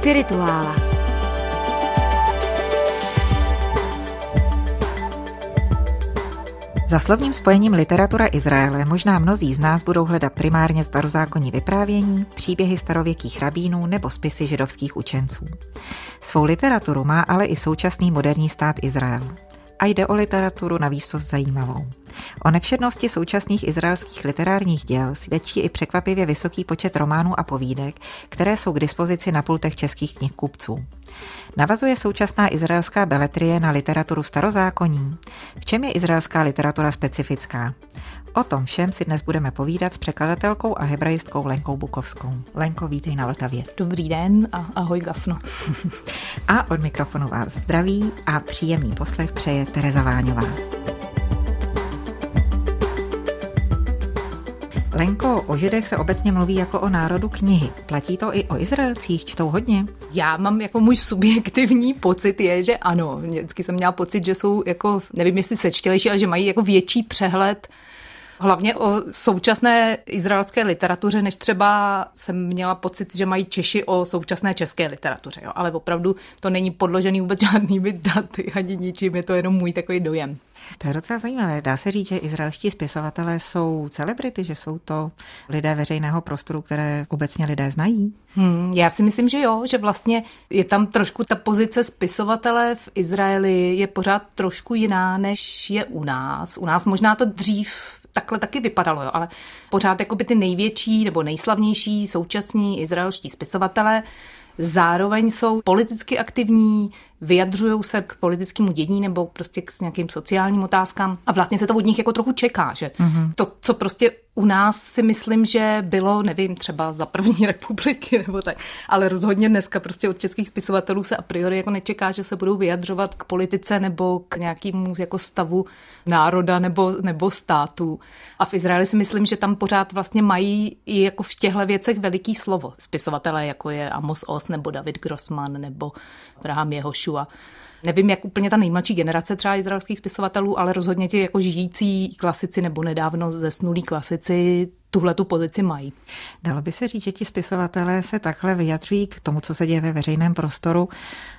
Spirituála. Za slovním spojením literatura Izraele možná mnozí z nás budou hledat primárně starozákonní vyprávění, příběhy starověkých rabínů nebo spisy židovských učenců. Svou literaturu má ale i současný moderní stát Izrael a jde o literaturu na výsost zajímavou. O nevšednosti současných izraelských literárních děl svědčí i překvapivě vysoký počet románů a povídek, které jsou k dispozici na pultech českých knihkupců. Navazuje současná izraelská beletrie na literaturu starozákonní? V čem je izraelská literatura specifická? O tom všem si dnes budeme povídat s překladatelkou a hebrajistkou Lenkou Bukovskou. Lenko, vítej na Vltavě. Dobrý den a ahoj Gafno. a od mikrofonu vás zdraví a příjemný poslech přeje Tereza Váňová. Lenko, o Židech se obecně mluví jako o národu knihy. Platí to i o Izraelcích? Čtou hodně? Já mám jako můj subjektivní pocit je, že ano. Vždycky jsem měla pocit, že jsou jako, nevím jestli sečtělejší, ale že mají jako větší přehled hlavně o současné izraelské literatuře, než třeba jsem měla pocit, že mají Češi o současné české literatuře. Jo. Ale opravdu to není podložený vůbec žádnými daty ani ničím, je to jenom můj takový dojem. To je docela zajímavé. Dá se říct, že izraelští spisovatelé jsou celebrity, že jsou to lidé veřejného prostoru, které obecně lidé znají? Hmm, já si myslím, že jo, že vlastně je tam trošku ta pozice spisovatele v Izraeli je pořád trošku jiná, než je u nás. U nás možná to dřív takhle taky vypadalo, jo, ale pořád jako by ty největší nebo nejslavnější současní izraelští spisovatelé zároveň jsou politicky aktivní, vyjadřují se k politickému dění nebo prostě k nějakým sociálním otázkám a vlastně se to od nich jako trochu čeká, že mm-hmm. to, co prostě u nás si myslím, že bylo, nevím, třeba za první republiky nebo tak, ale rozhodně dneska prostě od českých spisovatelů se a priori jako nečeká, že se budou vyjadřovat k politice nebo k nějakému jako stavu národa nebo, nebo státu. A v Izraeli si myslím, že tam pořád vlastně mají i jako v těchto věcech veliký slovo. Spisovatelé jako je Amos Os nebo David Grossman nebo Abraham Jehošua. Nevím, jak úplně ta nejmladší generace třeba izraelských spisovatelů, ale rozhodně ti jako žijící klasici nebo nedávno zesnulí klasici tuhle tu pozici mají. Dalo by se říct, že ti spisovatelé se takhle vyjadřují k tomu, co se děje ve veřejném prostoru,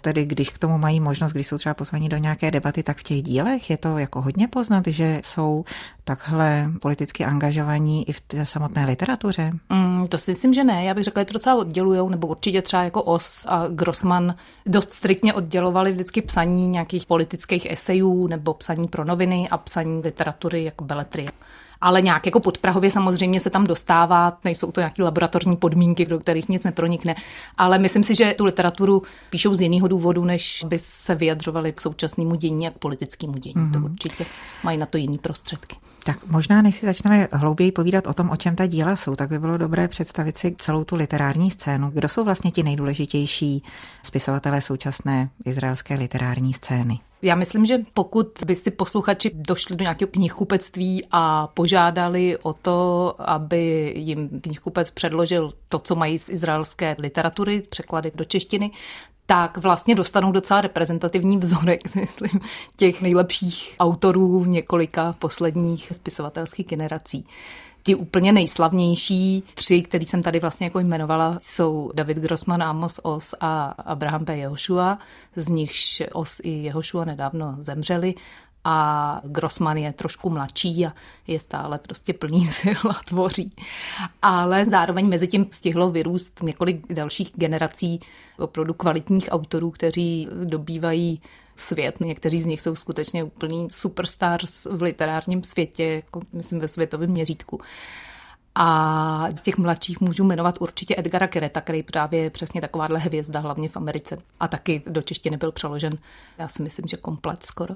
tedy když k tomu mají možnost, když jsou třeba pozvaní do nějaké debaty, tak v těch dílech je to jako hodně poznat, že jsou takhle politicky angažovaní i v té samotné literatuře? Mm, to si myslím, že ne. Já bych řekla, že to docela oddělujou, nebo určitě třeba jako Os a Grossman dost striktně oddělovali vždycky psaní nějakých politických esejů nebo psaní pro noviny a psaní literatury jako beletrie ale nějak jako podprahově samozřejmě se tam dostává, nejsou to nějaké laboratorní podmínky, do kterých nic nepronikne, ale myslím si, že tu literaturu píšou z jiného důvodu, než by se vyjadřovali k současnému dění a k politickému dění. Mm-hmm. To mhm. určitě mají na to jiné prostředky. Tak možná, než si začneme hlouběji povídat o tom, o čem ta díla jsou, tak by bylo dobré představit si celou tu literární scénu. Kdo jsou vlastně ti nejdůležitější spisovatelé současné izraelské literární scény? Já myslím, že pokud by si posluchači došli do nějakého knihkupectví a požádali o to, aby jim knihkupec předložil to, co mají z izraelské literatury, překlady do češtiny, tak vlastně dostanou docela reprezentativní vzorek, myslím, těch nejlepších autorů několika posledních spisovatelských generací. Ty úplně nejslavnější tři, který jsem tady vlastně jako jmenovala, jsou David Grossman, Amos Os a Abraham P. Jehošua. Z nichž Os i Jehošua nedávno zemřeli a Grossman je trošku mladší a je stále prostě plný sil a tvoří. Ale zároveň mezi tím stihlo vyrůst několik dalších generací opravdu kvalitních autorů, kteří dobývají svět. Někteří z nich jsou skutečně úplný superstars v literárním světě, jako myslím ve světovém měřítku. A z těch mladších můžu jmenovat určitě Edgara Kereta, který právě je přesně takováhle hvězda, hlavně v Americe. A taky do češtiny byl přeložen, já si myslím, že komplet skoro.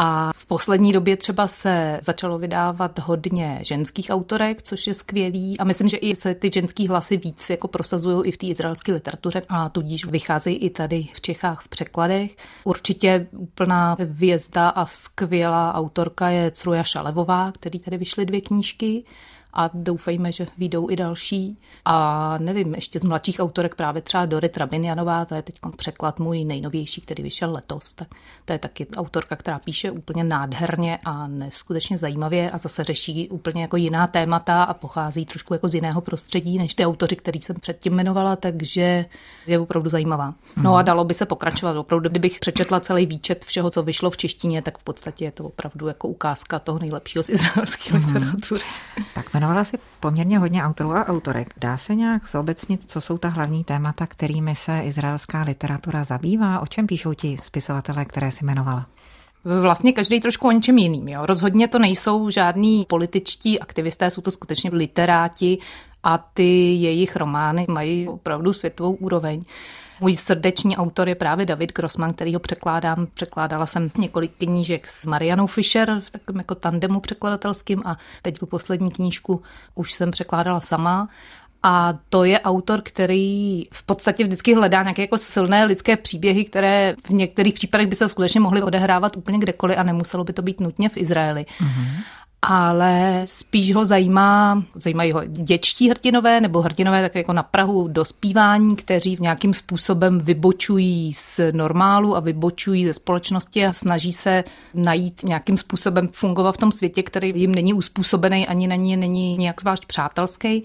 A v poslední době třeba se začalo vydávat hodně ženských autorek, což je skvělý. A myslím, že i se ty ženský hlasy víc jako prosazují i v té izraelské literatuře a tudíž vycházejí i tady v Čechách v překladech. Určitě úplná vězda a skvělá autorka je Cruja Šalevová, který tady vyšly dvě knížky a doufejme, že vyjdou i další. A nevím, ještě z mladších autorek právě třeba Dorit Rabinjanová, to je teď překlad můj nejnovější, který vyšel letos, tak to je taky autorka, která píše úplně nádherně a neskutečně zajímavě a zase řeší úplně jako jiná témata a pochází trošku jako z jiného prostředí než ty autoři, který jsem předtím jmenovala, takže je opravdu zajímavá. No a mhm. dalo by se pokračovat. Opravdu, kdybych přečetla celý výčet všeho, co vyšlo v češtině, tak v podstatě je to opravdu jako ukázka toho nejlepšího z izraelské mm-hmm. literatury. Tak jmenovala si poměrně hodně autorů a autorek. Dá se nějak zobecnit, co jsou ta hlavní témata, kterými se izraelská literatura zabývá? O čem píšou ti spisovatelé, které si jmenovala? Vlastně každý trošku o něčem jiným. Jo. Rozhodně to nejsou žádní političtí aktivisté, jsou to skutečně literáti a ty jejich romány mají opravdu světovou úroveň. Můj srdeční autor je právě David Grossman, který ho překládám. Překládala jsem několik knížek s Marianou Fischer v takovém jako tandemu překladatelským a teď tu poslední knížku už jsem překládala sama. A to je autor, který v podstatě vždycky hledá nějaké jako silné lidské příběhy, které v některých případech by se skutečně mohly odehrávat úplně kdekoliv a nemuselo by to být nutně v Izraeli. Mm-hmm ale spíš ho zajímá, zajímají ho děčtí hrdinové nebo hrdinové tak jako na Prahu dospívání, kteří v nějakým způsobem vybočují z normálu a vybočují ze společnosti a snaží se najít nějakým způsobem fungovat v tom světě, který jim není uspůsobený ani není, není nějak zvlášť přátelský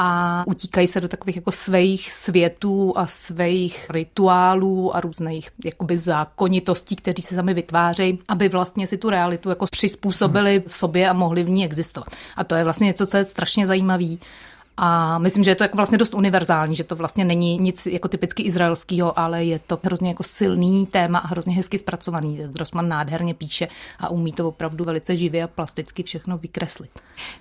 a utíkají se do takových jako svých světů a svých rituálů a různých jakoby zákonitostí, které se sami vytvářejí, aby vlastně si tu realitu jako přizpůsobili hmm. sobě a mohli v ní existovat. A to je vlastně něco, co je strašně zajímavý a myslím, že je to jako vlastně dost univerzální, že to vlastně není nic jako typicky izraelského, ale je to hrozně jako silný téma a hrozně hezky zpracovaný. Grossman nádherně píše a umí to opravdu velice živě a plasticky všechno vykreslit.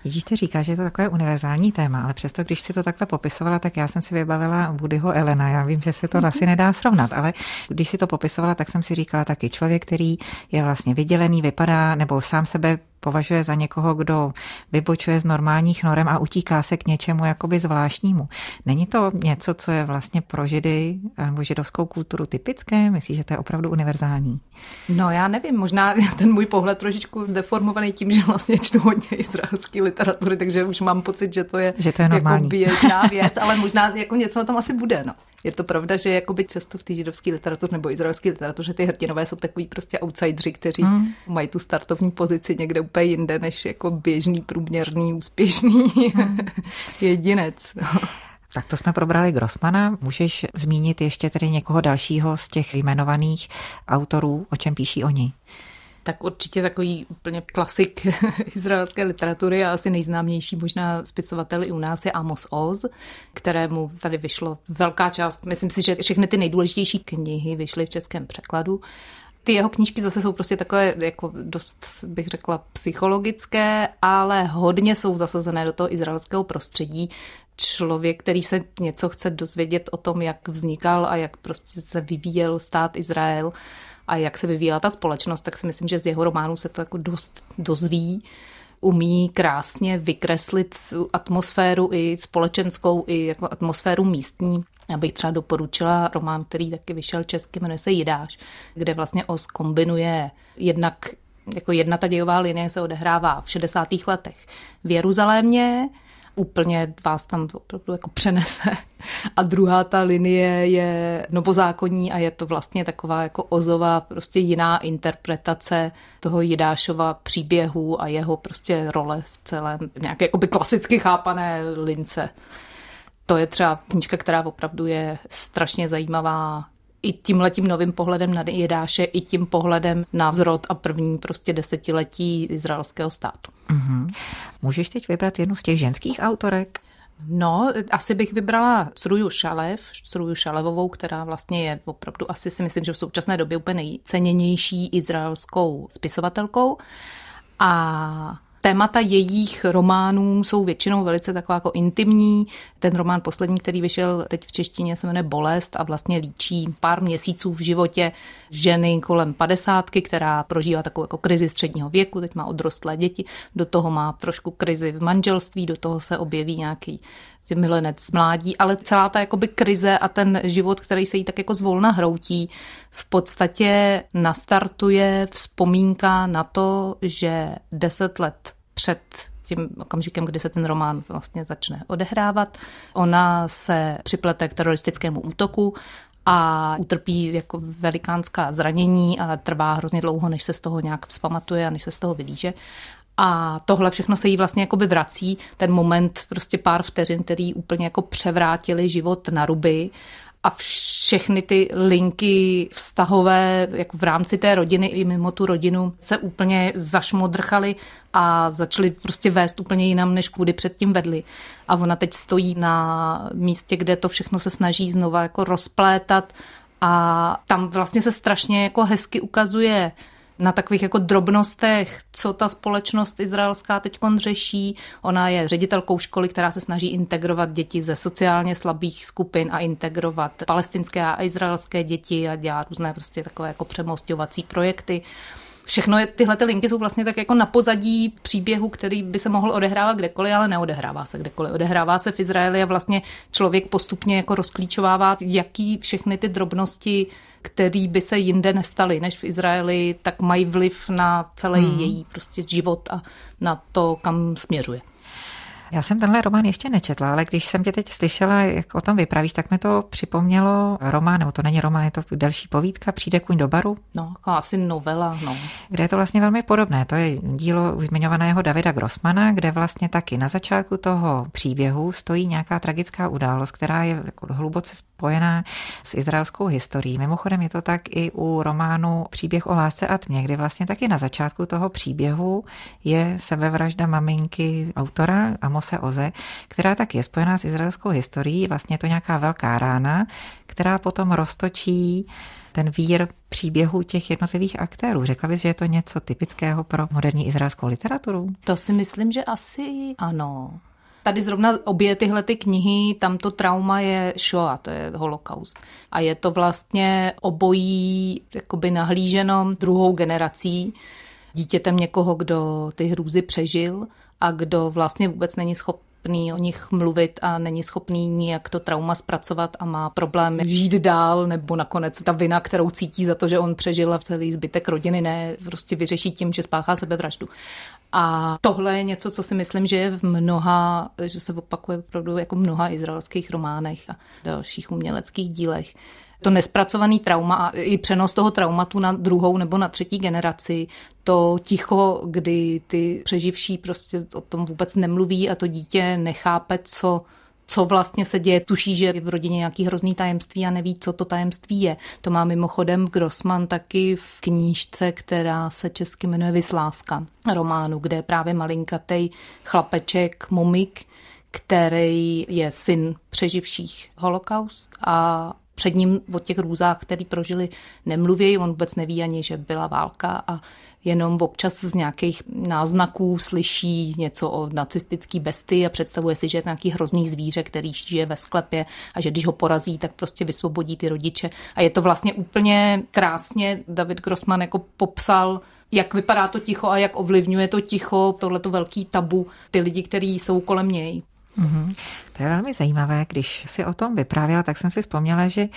Vidíš, ty říká, že je to takové univerzální téma, ale přesto, když si to takhle popisovala, tak já jsem si vybavila Woodyho Elena. Já vím, že se to asi nedá srovnat, ale když si to popisovala, tak jsem si říkala taky člověk, který je vlastně vydělený, vypadá nebo sám sebe považuje za někoho, kdo vybočuje z normálních norem a utíká se k něčemu jakoby zvláštnímu. Není to něco, co je vlastně pro židy nebo židovskou kulturu typické? Myslíš, že to je opravdu univerzální? No já nevím, možná ten můj pohled trošičku zdeformovaný tím, že vlastně čtu hodně izraelské literatury, takže už mám pocit, že to je, že to je normální. jako běžná věc, ale možná jako něco na tom asi bude. No. Je to pravda, že jakoby často v té židovské literatuře nebo izraelské literatuře ty hrdinové jsou takový prostě outsidři, kteří hmm. mají tu startovní pozici někde úplně jinde než jako běžný, průměrný, úspěšný hmm. jedinec. Tak to jsme probrali Grossmana. Můžeš zmínit ještě tedy někoho dalšího z těch jmenovaných autorů, o čem píší oni? Tak určitě takový úplně klasik izraelské literatury a asi nejznámější možná spisovatel i u nás je Amos Oz, kterému tady vyšlo velká část, myslím si, že všechny ty nejdůležitější knihy vyšly v českém překladu. Ty jeho knížky zase jsou prostě takové jako dost, bych řekla, psychologické, ale hodně jsou zasazené do toho izraelského prostředí. Člověk, který se něco chce dozvědět o tom, jak vznikal a jak prostě se vyvíjel stát Izrael, a jak se vyvíjela ta společnost, tak si myslím, že z jeho románu se to jako dost dozví. Umí krásně vykreslit atmosféru i společenskou, i jako atmosféru místní. Já bych třeba doporučila román, který taky vyšel česky, jmenuje se Jidáš, kde vlastně Os kombinuje jednak jako jedna ta dějová linie se odehrává v 60. letech v Jeruzalémě, úplně vás tam opravdu jako přenese. A druhá ta linie je novozákonní a je to vlastně taková jako ozová, prostě jiná interpretace toho Jidášova příběhu a jeho prostě role v celém nějaké jakoby klasicky chápané lince. To je třeba knížka, která opravdu je strašně zajímavá i tím letím novým pohledem na Jedáše, i tím pohledem na zrod a první prostě desetiletí izraelského státu. Mm-hmm. Můžeš teď vybrat jednu z těch ženských autorek? No, asi bych vybrala Cruju Šalev, Cruju Šalevovou, která vlastně je opravdu asi si myslím, že v současné době úplně nejceněnější izraelskou spisovatelkou. A Témata jejich románů jsou většinou velice taková jako intimní. Ten román poslední, který vyšel teď v češtině, se jmenuje Bolest a vlastně líčí pár měsíců v životě ženy kolem padesátky, která prožívá takovou jako krizi středního věku, teď má odrostlé děti, do toho má trošku krizi v manželství, do toho se objeví nějaký milenec mládí, ale celá ta jakoby krize a ten život, který se jí tak jako zvolna hroutí, v podstatě nastartuje vzpomínka na to, že deset let před tím okamžikem, kdy se ten román vlastně začne odehrávat. Ona se připlete k teroristickému útoku a utrpí jako velikánská zranění a trvá hrozně dlouho, než se z toho nějak vzpamatuje a než se z toho vylíže. A tohle všechno se jí vlastně jakoby vrací, ten moment, prostě pár vteřin, který úplně jako převrátili život na ruby a všechny ty linky vztahové jako v rámci té rodiny i mimo tu rodinu se úplně zašmodrchaly a začaly prostě vést úplně jinam, než kudy předtím vedli. A ona teď stojí na místě, kde to všechno se snaží znova jako rozplétat a tam vlastně se strašně jako hezky ukazuje na takových jako drobnostech, co ta společnost izraelská teď řeší. Ona je ředitelkou školy, která se snaží integrovat děti ze sociálně slabých skupin a integrovat palestinské a izraelské děti a dělá různé prostě takové jako přemostovací projekty. Všechno je, tyhle ty linky jsou vlastně tak jako na pozadí příběhu, který by se mohl odehrávat kdekoliv, ale neodehrává se kdekoliv. Odehrává se v Izraeli a vlastně člověk postupně jako rozklíčovává, jaký všechny ty drobnosti který by se jinde nestaly než v Izraeli, tak mají vliv na celý hmm. její prostě život a na to, kam směřuje. Já jsem tenhle román ještě nečetla, ale když jsem tě teď slyšela, jak o tom vypravíš, tak mi to připomnělo román, nebo to není román, je to další povídka, Přijde kuň do baru. No, asi novela, no. Kde je to vlastně velmi podobné. To je dílo už zmiňovaného Davida Grossmana, kde vlastně taky na začátku toho příběhu stojí nějaká tragická událost, která je jako hluboce spojená s izraelskou historií. Mimochodem je to tak i u románu Příběh o lásce a tmě, kdy vlastně taky na začátku toho příběhu je sebevražda maminky autora Amose Oze, která tak je spojená s izraelskou historií, vlastně je to nějaká velká rána, která potom roztočí ten vír příběhu těch jednotlivých aktérů. Řekla bys, že je to něco typického pro moderní izraelskou literaturu? To si myslím, že asi ano. Tady zrovna obě tyhle ty knihy, tam to trauma je Shoah, to je holokaust. A je to vlastně obojí jakoby nahlíženo druhou generací, dítětem někoho, kdo ty hrůzy přežil a kdo vlastně vůbec není schopný o nich mluvit a není schopný nijak to trauma zpracovat a má problém žít dál, nebo nakonec ta vina, kterou cítí za to, že on přežil a celý zbytek rodiny ne, prostě vyřeší tím, že spáchá sebevraždu. A tohle je něco, co si myslím, že je v mnoha, že se opakuje opravdu jako mnoha izraelských románech a dalších uměleckých dílech to nespracovaný trauma a i přenos toho traumatu na druhou nebo na třetí generaci, to ticho, kdy ty přeživší prostě o tom vůbec nemluví a to dítě nechápe, co co vlastně se děje. Tuší, že je v rodině nějaký hrozný tajemství a neví, co to tajemství je. To má mimochodem Grossman taky v knížce, která se česky jmenuje Vysláska románu, kde je právě malinkatej chlapeček Momik, který je syn přeživších holokaust a před ním o těch růzách, který prožili, nemluví. On vůbec neví ani, že byla válka a jenom občas z nějakých náznaků slyší něco o nacistický bestii a představuje si, že je nějaký hrozný zvíře, který žije ve sklepě a že když ho porazí, tak prostě vysvobodí ty rodiče. A je to vlastně úplně krásně David Grossman jako popsal jak vypadá to ticho a jak ovlivňuje to ticho, tohleto velký tabu, ty lidi, kteří jsou kolem něj. Mm-hmm. To je velmi zajímavé. Když si o tom vyprávěla, tak jsem si vzpomněla, že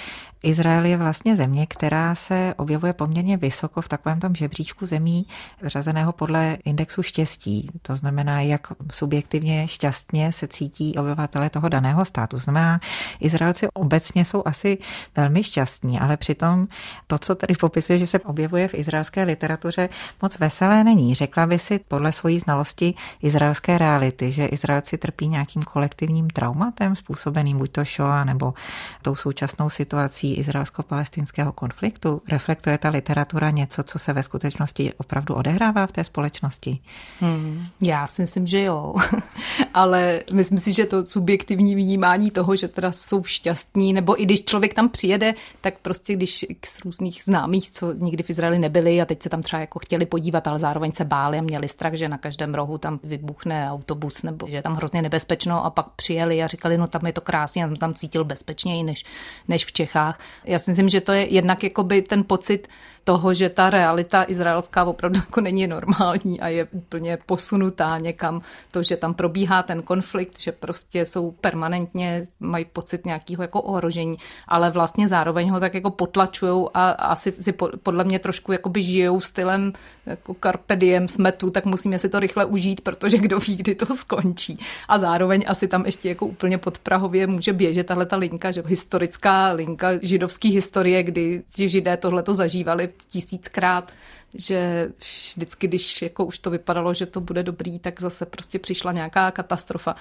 Izrael je vlastně země, která se objevuje poměrně vysoko v takovém tom žebříčku zemí řazeného podle indexu štěstí. To znamená, jak subjektivně šťastně se cítí obyvatele toho daného státu. Znamená, Izraelci obecně jsou asi velmi šťastní, ale přitom to, co tady popisuje, že se objevuje v izraelské literatuře, moc veselé není. Řekla by si podle svojí znalosti izraelské reality, že Izraelci trpí nějakým kolektivním traumatem způsobeným buď to Shoah nebo tou současnou situací izraelsko-palestinského konfliktu? Reflektuje ta literatura něco, co se ve skutečnosti opravdu odehrává v té společnosti? Hmm, já si myslím, že jo. Ale myslím si, že to subjektivní vnímání toho, že teda jsou šťastní, nebo i když člověk tam přijede, tak prostě když z různých známých, co nikdy v Izraeli nebyli a teď se tam třeba jako chtěli podívat, ale zároveň se báli a měli strach, že na každém rohu tam vybuchne autobus nebo že je tam hrozně nebezpečno a pak přijeli a říkali, no tam je to krásně, já jsem tam cítil bezpečněji než, než v Čechách. Já si myslím, že to je jednak jakoby ten pocit toho, že ta realita izraelská opravdu jako není normální a je úplně posunutá někam. To, že tam probíhá ten konflikt, že prostě jsou permanentně, mají pocit nějakého jako ohrožení, ale vlastně zároveň ho tak jako potlačují a asi si podle mě trošku jakoby žijou stylem jako carpe diem smetu, tak musíme si to rychle užít, protože kdo ví, kdy to skončí. A zároveň asi tam ještě jako úplně pod Prahově může běžet tahle ta linka, že historická linka židovské historie, kdy ti židé tohle to zažívali tisíckrát, že vždycky, když jako už to vypadalo, že to bude dobrý, tak zase prostě přišla nějaká katastrofa.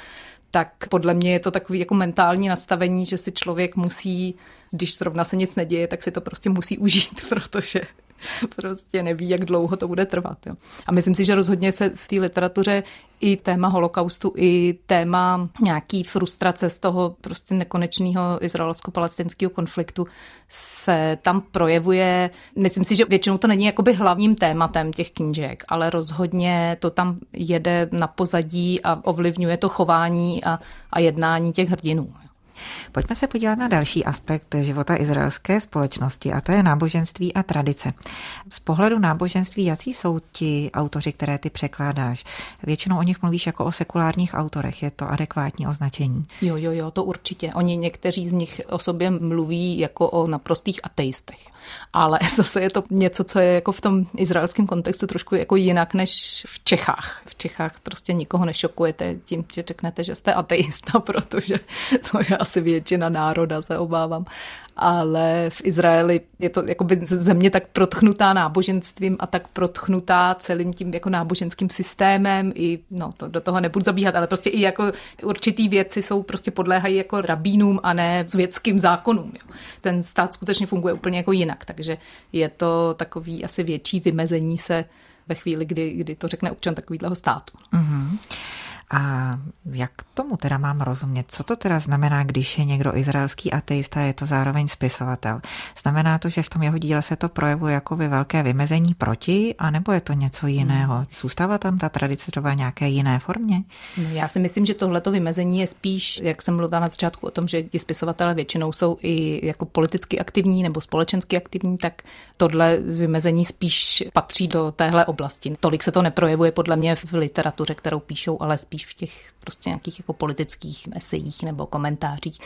Tak podle mě je to takový jako mentální nastavení, že si člověk musí, když zrovna se nic neděje, tak si to prostě musí užít, protože prostě neví, jak dlouho to bude trvat. Jo. A myslím si, že rozhodně se v té literatuře i téma holokaustu, i téma nějaký frustrace z toho prostě nekonečného izraelsko-palestinského konfliktu se tam projevuje. Myslím si, že většinou to není jakoby hlavním tématem těch knížek, ale rozhodně to tam jede na pozadí a ovlivňuje to chování a, a jednání těch hrdinů. Pojďme se podívat na další aspekt života izraelské společnosti a to je náboženství a tradice. Z pohledu náboženství, jaký jsou ti autoři, které ty překládáš? Většinou o nich mluvíš jako o sekulárních autorech, je to adekvátní označení? Jo, jo, jo, to určitě. Oni někteří z nich o sobě mluví jako o naprostých ateistech. Ale zase je to něco, co je jako v tom izraelském kontextu trošku jako jinak než v Čechách. V Čechách prostě nikoho nešokujete tím, že řeknete, že jste ateista, protože to je asi většina národa, se obávám. Ale v Izraeli je to jakoby země tak protchnutá náboženstvím a tak protchnutá celým tím jako náboženským systémem. I, no, to do toho nebudu zabíhat, ale prostě i jako určitý věci jsou prostě podléhají jako rabínům a ne světským zákonům. Jo. Ten stát skutečně funguje úplně jako jinak, takže je to takový asi větší vymezení se ve chvíli, kdy, kdy to řekne občan takového státu. Mm-hmm. A jak tomu teda mám rozumět? Co to teda znamená, když je někdo izraelský ateista, je to zároveň spisovatel? Znamená to, že v tom jeho díle se to projevuje jako by velké vymezení proti, anebo je to něco jiného? Hmm. Zůstává tam ta tradice třeba nějaké jiné formě? No, já si myslím, že tohleto vymezení je spíš, jak jsem mluvila na začátku o tom, že ti spisovatelé většinou jsou i jako politicky aktivní nebo společensky aktivní, tak tohle vymezení spíš patří do téhle oblasti. Tolik se to neprojevuje podle mě v literatuře, kterou píšou, ale spíš spíš v těch prostě nějakých jako politických esejích nebo komentářích.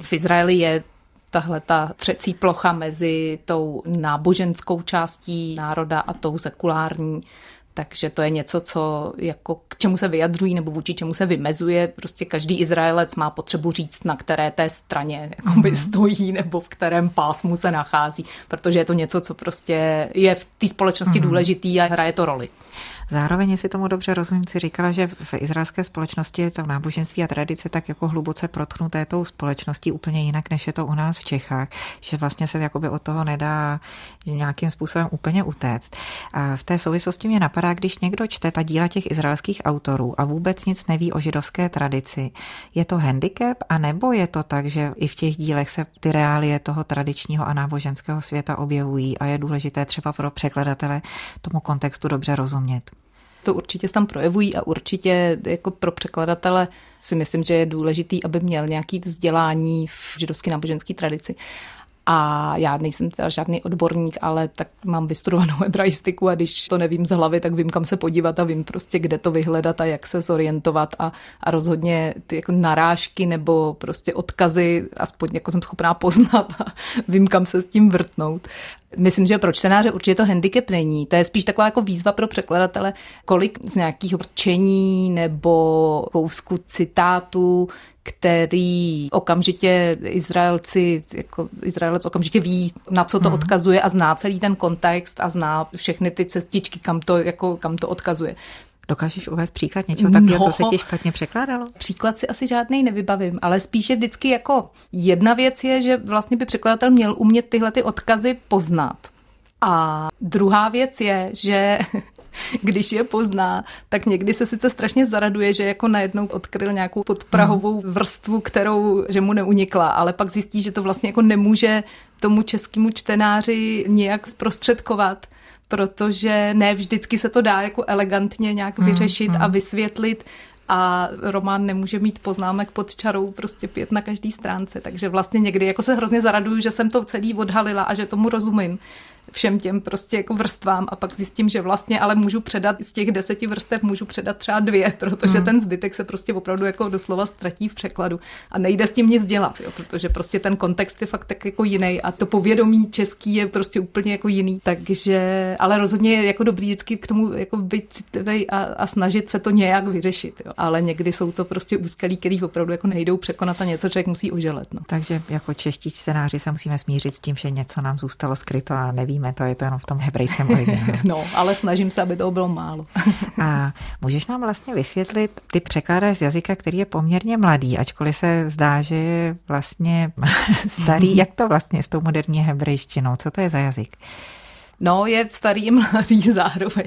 V Izraeli je tahle ta třecí plocha mezi tou náboženskou částí národa a tou sekulární. Takže to je něco, co jako k čemu se vyjadřují nebo vůči čemu se vymezuje. Prostě každý Izraelec má potřebu říct, na které té straně jakoby, mm. stojí nebo v kterém pásmu se nachází, protože je to něco, co prostě je v té společnosti mm. důležitý a hraje to roli. Zároveň, jestli tomu dobře rozumím, si říkala, že v izraelské společnosti je to náboženství a tradice tak jako hluboce protchnuté tou společností úplně jinak, než je to u nás v Čechách, že vlastně se jakoby od toho nedá nějakým způsobem úplně utéct. A v té souvislosti mě napadá, když někdo čte ta díla těch izraelských autorů a vůbec nic neví o židovské tradici, je to handicap, anebo je to tak, že i v těch dílech se ty reálie toho tradičního a náboženského světa objevují a je důležité třeba pro překladatele tomu kontextu dobře rozumět? To určitě tam projevují a určitě jako pro překladatele si myslím, že je důležitý, aby měl nějaký vzdělání v židovské náboženské tradici. A já nejsem teda žádný odborník, ale tak mám vystudovanou hebraistiku a když to nevím z hlavy, tak vím, kam se podívat a vím prostě, kde to vyhledat a jak se zorientovat a, a rozhodně ty jako narážky nebo prostě odkazy aspoň jako jsem schopná poznat a vím, kam se s tím vrtnout. Myslím, že pro čtenáře určitě to handicap není. To je spíš taková jako výzva pro překladatele, kolik z nějakého čení nebo kousku citátu který okamžitě Izraelci, jako Izraelec okamžitě ví, na co to hmm. odkazuje a zná celý ten kontext a zná všechny ty cestičky, kam to, jako, kam to odkazuje. Dokážeš uvést příklad něčeho takového, no, co se ti špatně překládalo? Příklad si asi žádný nevybavím, ale spíše vždycky jako jedna věc je, že vlastně by překladatel měl umět tyhle ty odkazy poznat. A druhá věc je, že když je pozná, tak někdy se sice strašně zaraduje, že jako najednou odkryl nějakou podprahovou hmm. vrstvu, kterou, že mu neunikla, ale pak zjistí, že to vlastně jako nemůže tomu českému čtenáři nějak zprostředkovat protože ne vždycky se to dá jako elegantně nějak hmm, vyřešit mm, mm. a vysvětlit a román nemůže mít poznámek pod čarou prostě pět na každý stránce, takže vlastně někdy jako se hrozně zaraduju, že jsem to celý odhalila a že tomu rozumím, všem těm prostě jako vrstvám a pak zjistím, že vlastně ale můžu předat z těch deseti vrstev můžu předat třeba dvě, protože hmm. ten zbytek se prostě opravdu jako doslova ztratí v překladu a nejde s tím nic dělat, jo, protože prostě ten kontext je fakt tak jako jiný a to povědomí český je prostě úplně jako jiný, takže, ale rozhodně je jako dobrý vždycky k tomu jako být citlivý a, a snažit se to nějak vyřešit, jo. ale někdy jsou to prostě úskalí, který opravdu jako nejdou překonat a něco člověk musí oželet. No. Takže jako čeští čtenáři se musíme smířit s tím, že něco nám zůstalo skryto a nevíme to, je to jenom v tom hebrejském originálu. no, ale snažím se, aby to bylo málo. a můžeš nám vlastně vysvětlit, ty překládáš z jazyka, který je poměrně mladý, ačkoliv se zdá, že je vlastně starý. Jak to vlastně s tou moderní hebrejštinou? Co to je za jazyk? No, je starý i mladý zároveň.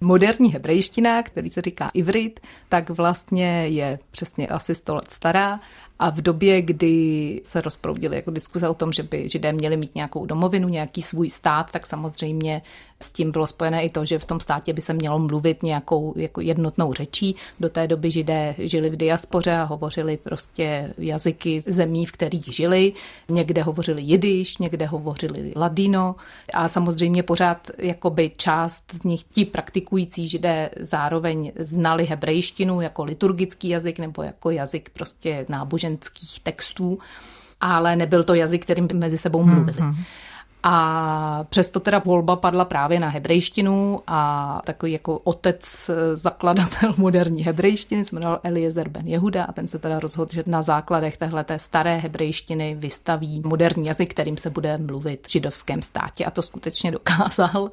Moderní hebrejština, který se říká ivrit, tak vlastně je přesně asi 100 let stará a v době, kdy se rozproudily jako diskuze o tom, že by židé měli mít nějakou domovinu, nějaký svůj stát, tak samozřejmě s tím bylo spojené i to, že v tom státě by se mělo mluvit nějakou jako jednotnou řečí. Do té doby židé žili v diaspoře a hovořili prostě jazyky zemí, v kterých žili. Někde hovořili jidiš, někde hovořili ladino a samozřejmě pořád jakoby část z nich ti praktikující židé zároveň znali hebrejštinu jako liturgický jazyk nebo jako jazyk prostě náboženských textů ale nebyl to jazyk, kterým mezi sebou mluvili. Hmm, hmm. A přesto teda volba padla právě na hebrejštinu a takový jako otec, eh, zakladatel moderní hebrejštiny se jmenoval Eliezer ben Jehuda a ten se teda rozhodl, že na základech téhle staré hebrejštiny vystaví moderní jazyk, kterým se bude mluvit v židovském státě. A to skutečně dokázal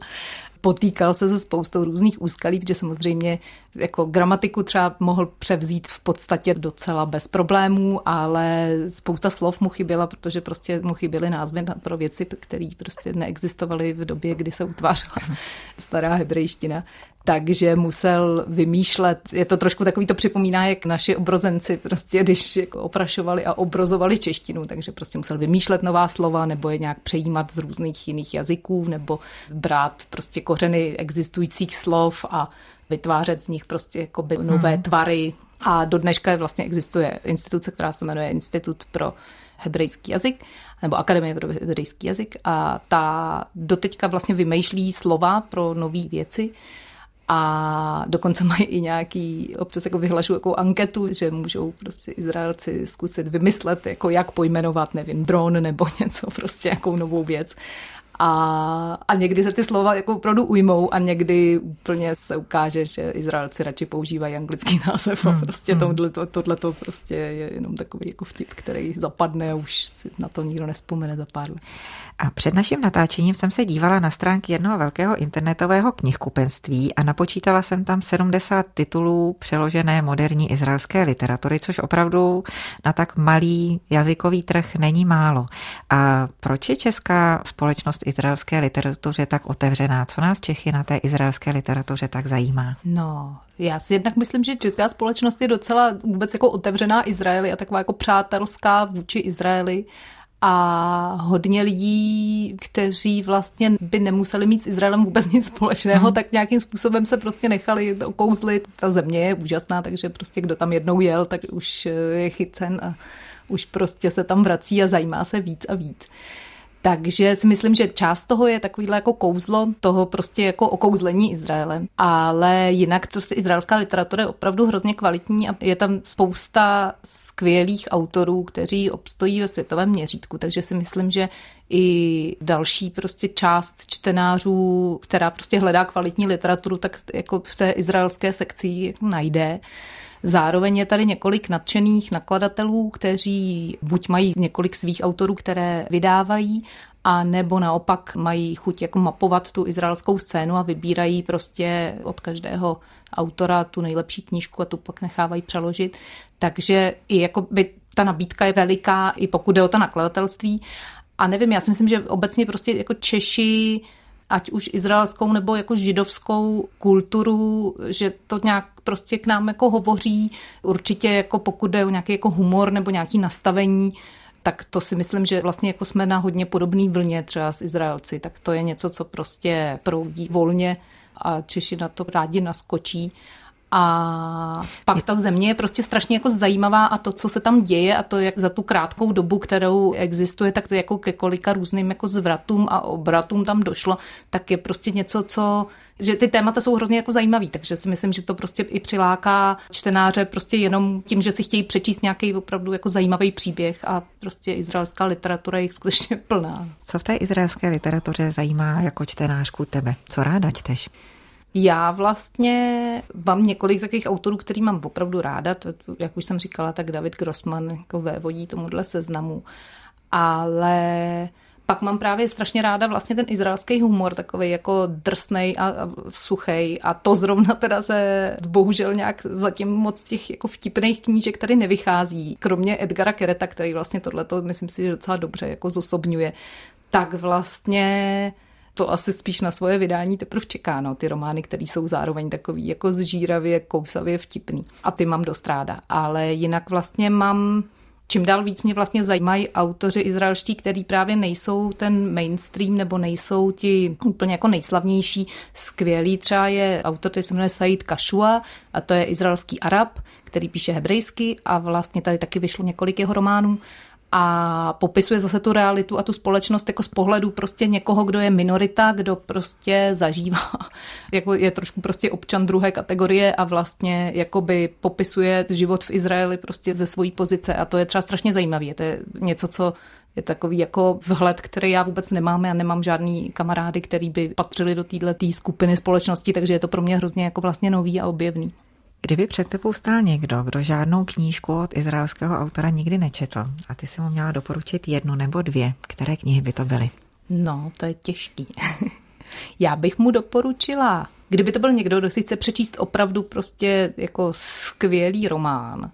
potýkal se se spoustou různých úskalí, protože samozřejmě jako gramatiku třeba mohl převzít v podstatě docela bez problémů, ale spousta slov mu chyběla, protože prostě mu chyběly názvy pro věci, které prostě neexistovaly v době, kdy se utvářela stará hebrejština takže musel vymýšlet. Je to trošku takový, to připomíná, jak naši obrozenci prostě, když jako oprašovali a obrozovali češtinu, takže prostě musel vymýšlet nová slova nebo je nějak přejímat z různých jiných jazyků nebo brát prostě kořeny existujících slov a vytvářet z nich prostě jakoby nové hmm. tvary. A do dneška vlastně existuje instituce, která se jmenuje Institut pro hebrejský jazyk nebo Akademie pro hebrejský jazyk a ta doteďka vlastně vymýšlí slova pro nové věci a dokonce mají i nějaký, občas jako vyhlašují jako anketu, že můžou prostě Izraelci zkusit vymyslet, jako jak pojmenovat, nevím, dron nebo něco, prostě jakou novou věc. A, a někdy se ty slova jako opravdu ujmou a někdy úplně se ukáže, že Izraelci radši používají anglický název a hmm, prostě hmm. tohle, to, tohle to prostě je jenom takový jako vtip, který zapadne a už si na to nikdo nespomene za pár let. A před naším natáčením jsem se dívala na stránky jednoho velkého internetového knihkupenství a napočítala jsem tam 70 titulů přeložené moderní izraelské literatury, což opravdu na tak malý jazykový trh není málo. A proč je česká společnost izraelské literatuře tak otevřená? Co nás Čechy na té izraelské literatuře tak zajímá? No, já si jednak myslím, že česká společnost je docela vůbec jako otevřená Izraeli a taková jako přátelská vůči Izraeli a hodně lidí, kteří vlastně by nemuseli mít s Izraelem vůbec nic společného, hmm. tak nějakým způsobem se prostě nechali okouzlit. Ta země je úžasná, takže prostě kdo tam jednou jel, tak už je chycen a už prostě se tam vrací a zajímá se víc a víc. Takže si myslím, že část toho je takovýhle jako kouzlo toho prostě jako okouzlení Izraele. Ale jinak to izraelská literatura je opravdu hrozně kvalitní a je tam spousta skvělých autorů, kteří obstojí ve světovém měřítku. Takže si myslím, že i další prostě část čtenářů, která prostě hledá kvalitní literaturu, tak jako v té izraelské sekci najde. Zároveň je tady několik nadšených nakladatelů, kteří buď mají několik svých autorů, které vydávají, a nebo naopak mají chuť jako mapovat tu izraelskou scénu a vybírají prostě od každého autora tu nejlepší knížku a tu pak nechávají přeložit. Takže i jako by ta nabídka je veliká, i pokud jde o to nakladatelství. A nevím, já si myslím, že obecně prostě jako Češi ať už izraelskou nebo jako židovskou kulturu, že to nějak prostě k nám jako hovoří. Určitě jako pokud jde o nějaký jako humor nebo nějaký nastavení, tak to si myslím, že vlastně jako jsme na hodně podobný vlně třeba s Izraelci, tak to je něco, co prostě proudí volně a Češi na to rádi naskočí. A pak ta země je prostě strašně jako zajímavá a to, co se tam děje a to, jak za tu krátkou dobu, kterou existuje, tak to jako ke kolika různým jako zvratům a obratům tam došlo, tak je prostě něco, co že ty témata jsou hrozně jako zajímavý, takže si myslím, že to prostě i přiláká čtenáře prostě jenom tím, že si chtějí přečíst nějaký opravdu jako zajímavý příběh a prostě izraelská literatura je jich skutečně plná. Co v té izraelské literatuře zajímá jako čtenářku tebe? Co ráda čteš? Já vlastně mám několik takových autorů, který mám opravdu ráda. Jak už jsem říkala, tak David Grossman jako vévodí tomuhle seznamu. Ale pak mám právě strašně ráda vlastně ten izraelský humor, takový jako drsnej a, a suchej a to zrovna teda se bohužel nějak zatím moc těch jako vtipných knížek tady nevychází. Kromě Edgara Kereta, který vlastně tohleto myslím si, že docela dobře jako zosobňuje, tak vlastně to asi spíš na svoje vydání teprve čeká, no, ty romány, které jsou zároveň takový jako zžíravě, kousavě vtipný. A ty mám dost ráda. Ale jinak vlastně mám čím dál víc mě vlastně zajímají autoři izraelští, který právě nejsou ten mainstream nebo nejsou ti úplně jako nejslavnější, skvělý. Třeba je autor, který se jmenuje Said Kashua a to je izraelský Arab, který píše hebrejsky a vlastně tady taky vyšlo několik jeho románů a popisuje zase tu realitu a tu společnost jako z pohledu prostě někoho, kdo je minorita, kdo prostě zažívá, jako je trošku prostě občan druhé kategorie a vlastně jakoby popisuje život v Izraeli prostě ze svojí pozice a to je třeba strašně zajímavé. To je něco, co je takový jako vhled, který já vůbec nemám. Já nemám žádný kamarády, který by patřili do této skupiny společnosti, takže je to pro mě hrozně jako vlastně nový a objevný. Kdyby před tebou stál někdo, kdo žádnou knížku od izraelského autora nikdy nečetl a ty si mu měla doporučit jednu nebo dvě, které knihy by to byly? No, to je těžký. Já bych mu doporučila, kdyby to byl někdo, kdo si chce přečíst opravdu prostě jako skvělý román,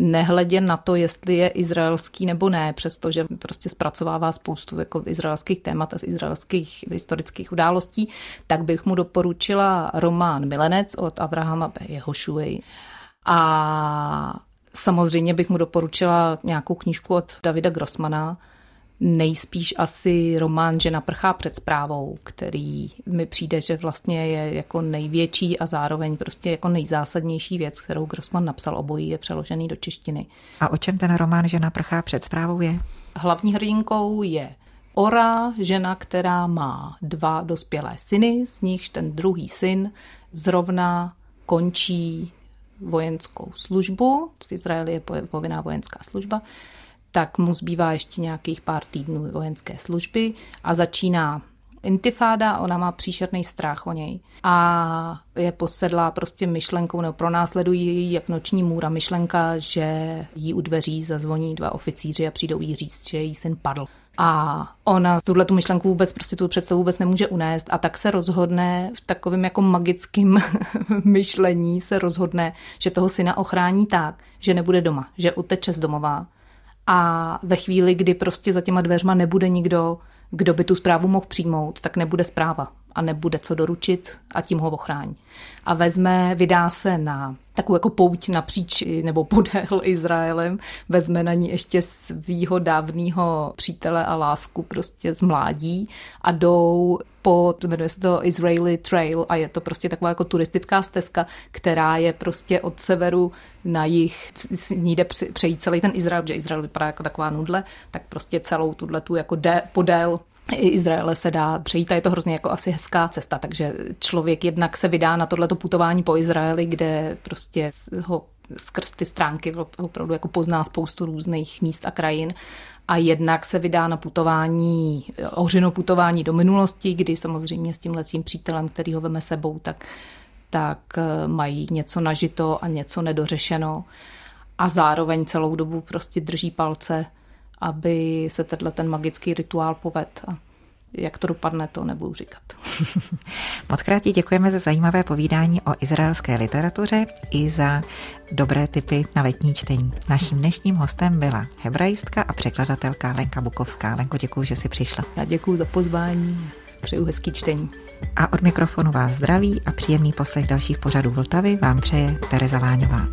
nehledě na to, jestli je izraelský nebo ne, přestože prostě zpracovává spoustu jako izraelských témat a z izraelských historických událostí, tak bych mu doporučila román Milenec od Abrahama. Jehošuej. A samozřejmě bych mu doporučila nějakou knížku od Davida Grossmana, nejspíš asi román Žena prchá před zprávou, který mi přijde, že vlastně je jako největší a zároveň prostě jako nejzásadnější věc, kterou Grossman napsal obojí, je přeložený do češtiny. A o čem ten román Žena prchá před zprávou je? Hlavní hrdinkou je Ora, žena, která má dva dospělé syny, z nichž ten druhý syn zrovna končí vojenskou službu. V Izraeli je povinná vojenská služba tak mu zbývá ještě nějakých pár týdnů vojenské služby a začíná intifáda, ona má příšerný strach o něj a je posedlá prostě myšlenkou, nebo pronásledují ji jak noční můra myšlenka, že jí u dveří zazvoní dva oficíři a přijdou jí říct, že její syn padl. A ona tuhle tu myšlenku vůbec, prostě tu představu vůbec nemůže unést a tak se rozhodne v takovém jako magickém myšlení se rozhodne, že toho syna ochrání tak, že nebude doma, že uteče z domova a ve chvíli, kdy prostě za těma dveřma nebude nikdo, kdo by tu zprávu mohl přijmout, tak nebude zpráva a nebude co doručit a tím ho ochrání. A vezme, vydá se na takovou jako pouť napříč nebo podél Izraelem, vezme na ní ještě svýho dávného přítele a lásku prostě z mládí a jdou po, jmenuje se to Israeli Trail a je to prostě taková jako turistická stezka, která je prostě od severu na jih, s ní jde přejít celý ten Izrael, protože Izrael vypadá jako taková nudle, tak prostě celou tuhle tu jako de, podél Izraele se dá přejít a je to hrozně jako asi hezká cesta, takže člověk jednak se vydá na tohleto putování po Izraeli, kde prostě ho skrz ty stránky opravdu jako pozná spoustu různých míst a krajin a jednak se vydá na putování, ořino putování do minulosti, kdy samozřejmě s tím letím přítelem, který ho veme sebou, tak, tak eh, mají něco nažito a něco nedořešeno a zároveň celou dobu prostě drží palce aby se tenhle ten magický rituál poved. A jak to dopadne, to nebudu říkat. Moc krát děkujeme za zajímavé povídání o izraelské literatuře i za dobré typy na letní čtení. Naším dnešním hostem byla hebraistka a překladatelka Lenka Bukovská. Lenko, děkuji, že jsi přišla. Já děkuji za pozvání. Přeju hezký čtení. A od mikrofonu vás zdraví a příjemný poslech dalších pořadů Vltavy vám přeje Tereza Váňová.